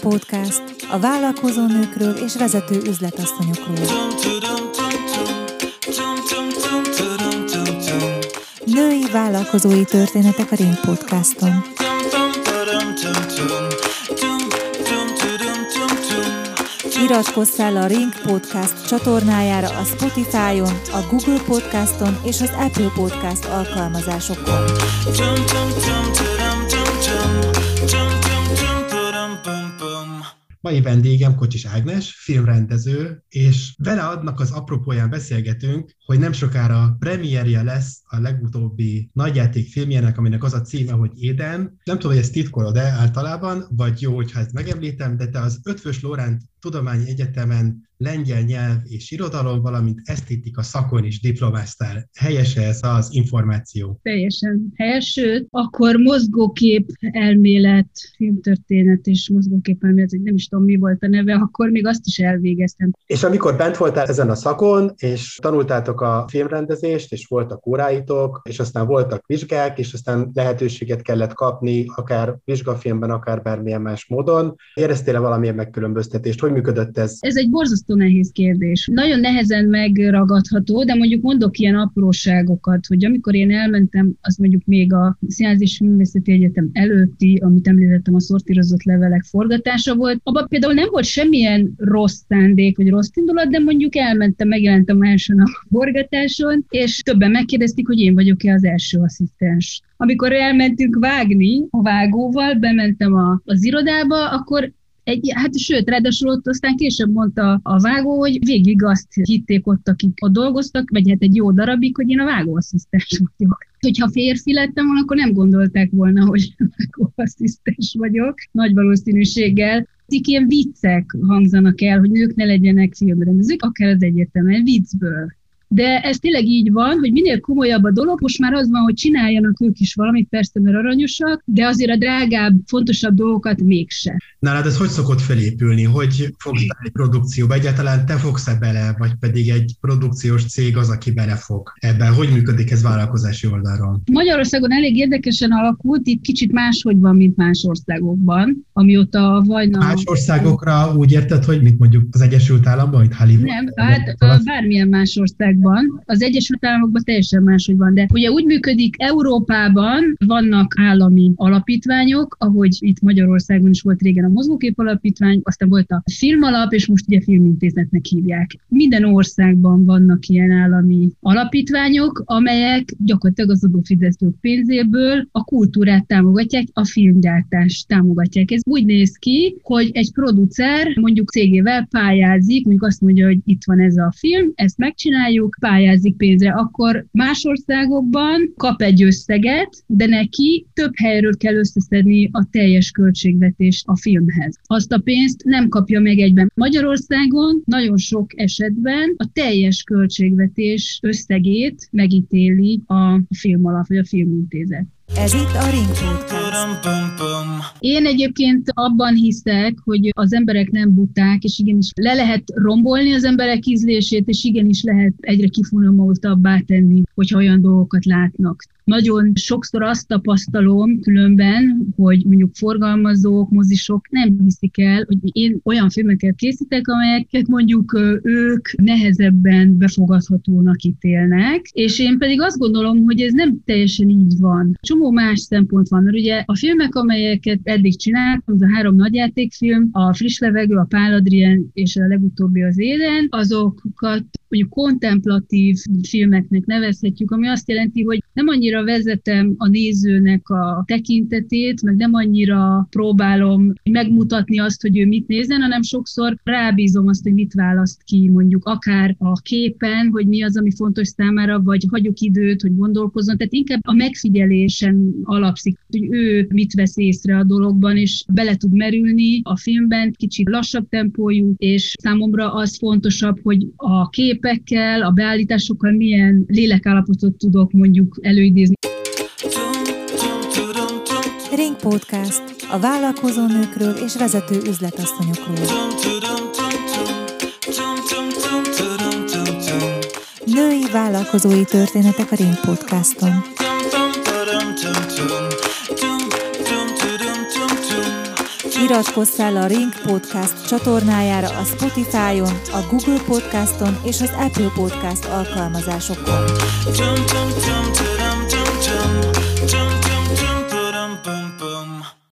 Podcast a vállalkozó nőkről és vezető üzletasszonyokról. Női vállalkozói történetek a Ring Podcaston. Iratkozz fel a Ring Podcast csatornájára a Spotify-on, a Google Podcaston és az Apple Podcast alkalmazásokon. Mai vendégem Kocsis Ágnes, filmrendező, és vele adnak az apropóján beszélgetünk, hogy nem sokára premierje lesz a legutóbbi nagyjáték filmjének, aminek az a címe, hogy Éden. Nem tudom, hogy ezt titkolod-e általában, vagy jó, hogyha ezt megemlítem, de te az Ötvös Lóránt Tudományi Egyetemen lengyel nyelv és irodalom, valamint esztétika szakon is diplomáztál. Helyes ez az információ? Teljesen helyes, sőt, akkor mozgókép elmélet, filmtörténet és mozgókép elmélet, nem is tudom mi volt a neve, akkor még azt is elvégeztem. És amikor bent voltál ezen a szakon, és tanultátok a filmrendezést, és voltak óráitok, és aztán voltak vizsgák, és aztán lehetőséget kellett kapni, akár vizsgafilmben, akár bármilyen más módon. Éreztél-e valamilyen megkülönböztetést? Hogy működött ez? Ez egy borzasztó nehéz kérdés. Nagyon nehezen megragadható, de mondjuk mondok ilyen apróságokat, hogy amikor én elmentem, az mondjuk még a Színház és Művészeti Egyetem előtti, amit említettem, a szortírozott levelek forgatása volt. Abban például nem volt semmilyen rossz szándék, vagy rossz indulat, de mondjuk elmentem, megjelentem első nap a forgatáson, és többen megkérdezték, hogy én vagyok-e az első asszisztens. Amikor elmentünk vágni a vágóval, bementem a, az irodába, akkor egy, hát sőt, ráadásul ott aztán később mondta a vágó, hogy végig azt hitték ott, akik ott dolgoztak, vagy hát egy jó darabig, hogy én a vágóasszisztens vagyok. Hogyha férfi lettem volna, akkor nem gondolták volna, hogy vágóasszisztens vagyok, nagy valószínűséggel. Ezek ilyen viccek hangzanak el, hogy nők ne legyenek filmrendezők, akár az egyetemen, viccből. De ez tényleg így van, hogy minél komolyabb a dolog, most már az van, hogy csináljanak ők is valamit, persze, mert aranyosak, de azért a drágább, fontosabb dolgokat mégse. Nálad ez hogy szokott felépülni? Hogy fogsz bele egy produkcióba? Egyáltalán te fogsz-e bele, vagy pedig egy produkciós cég az, aki belefog ebben? Hogy működik ez vállalkozási oldalról? Magyarországon elég érdekesen alakult, itt kicsit máshogy van, mint más országokban, amióta a Vajna... Más országokra úgy érted, hogy mit mondjuk az Egyesült Államban, mint Hollywood? Nem, hát bármilyen más országban. Az Egyesült Államokban teljesen máshogy van, de ugye úgy működik, Európában vannak állami alapítványok, ahogy itt Magyarországon is volt régen a Mozgókép Alapítvány, aztán volt a Filmalap, és most ugye Filmintézetnek hívják. Minden országban vannak ilyen állami alapítványok, amelyek gyakorlatilag az adófizetők pénzéből a kultúrát támogatják, a filmgyártást támogatják. Ez úgy néz ki, hogy egy producer mondjuk cégével pályázik, mondjuk azt mondja, hogy itt van ez a film, ezt megcsináljuk, pályázik pénzre, akkor más országokban kap egy összeget, de neki több helyről kell összeszedni a teljes költségvetést a film filmhez. Azt a pénzt nem kapja meg egyben. Magyarországon nagyon sok esetben a teljes költségvetés összegét megítéli a film alap, vagy a filmintézet. Ez itt a Ring Podcast. Én egyébként abban hiszek, hogy az emberek nem buták, és igenis le lehet rombolni az emberek ízlését, és igenis lehet egyre kifinomultabbá tenni, hogyha olyan dolgokat látnak. Nagyon sokszor azt tapasztalom különben, hogy mondjuk forgalmazók, mozisok nem hiszik el, hogy én olyan filmeket készítek, amelyeket mondjuk ők nehezebben befogadhatónak ítélnek, és én pedig azt gondolom, hogy ez nem teljesen így van. Csomó más szempont van, mert ugye a filmek, amelyeket eddig csináltam, az a három nagyjátékfilm, a Friss Levegő, a Pál Adrien és a legutóbbi az Éden, azokat mondjuk kontemplatív filmeknek nevezhetjük, ami azt jelenti, hogy nem annyira vezetem a nézőnek a tekintetét, meg nem annyira próbálom megmutatni azt, hogy ő mit nézzen, hanem sokszor rábízom azt, hogy mit választ ki, mondjuk akár a képen, hogy mi az, ami fontos számára, vagy hagyok időt, hogy gondolkozzon. Tehát inkább a megfigyelésen alapszik, hogy ő mit vesz észre a dologban, és bele tud merülni a filmben, kicsit lassabb tempójú, és számomra az fontosabb, hogy a képekkel, a beállításokkal milyen lélekállapotot tudok mondjuk előidézni. Ring Podcast a vállalkozó nőkről és vezető üzletasszonyokról. Női vállalkozói történetek a Ring Podcaston. Iratkozz fel a Ring Podcast csatornájára a Spotify-on, a Google Podcaston és az Apple Podcast alkalmazásokon. Jump, jump, jump, jump, jump, jump, jump, jump, jump.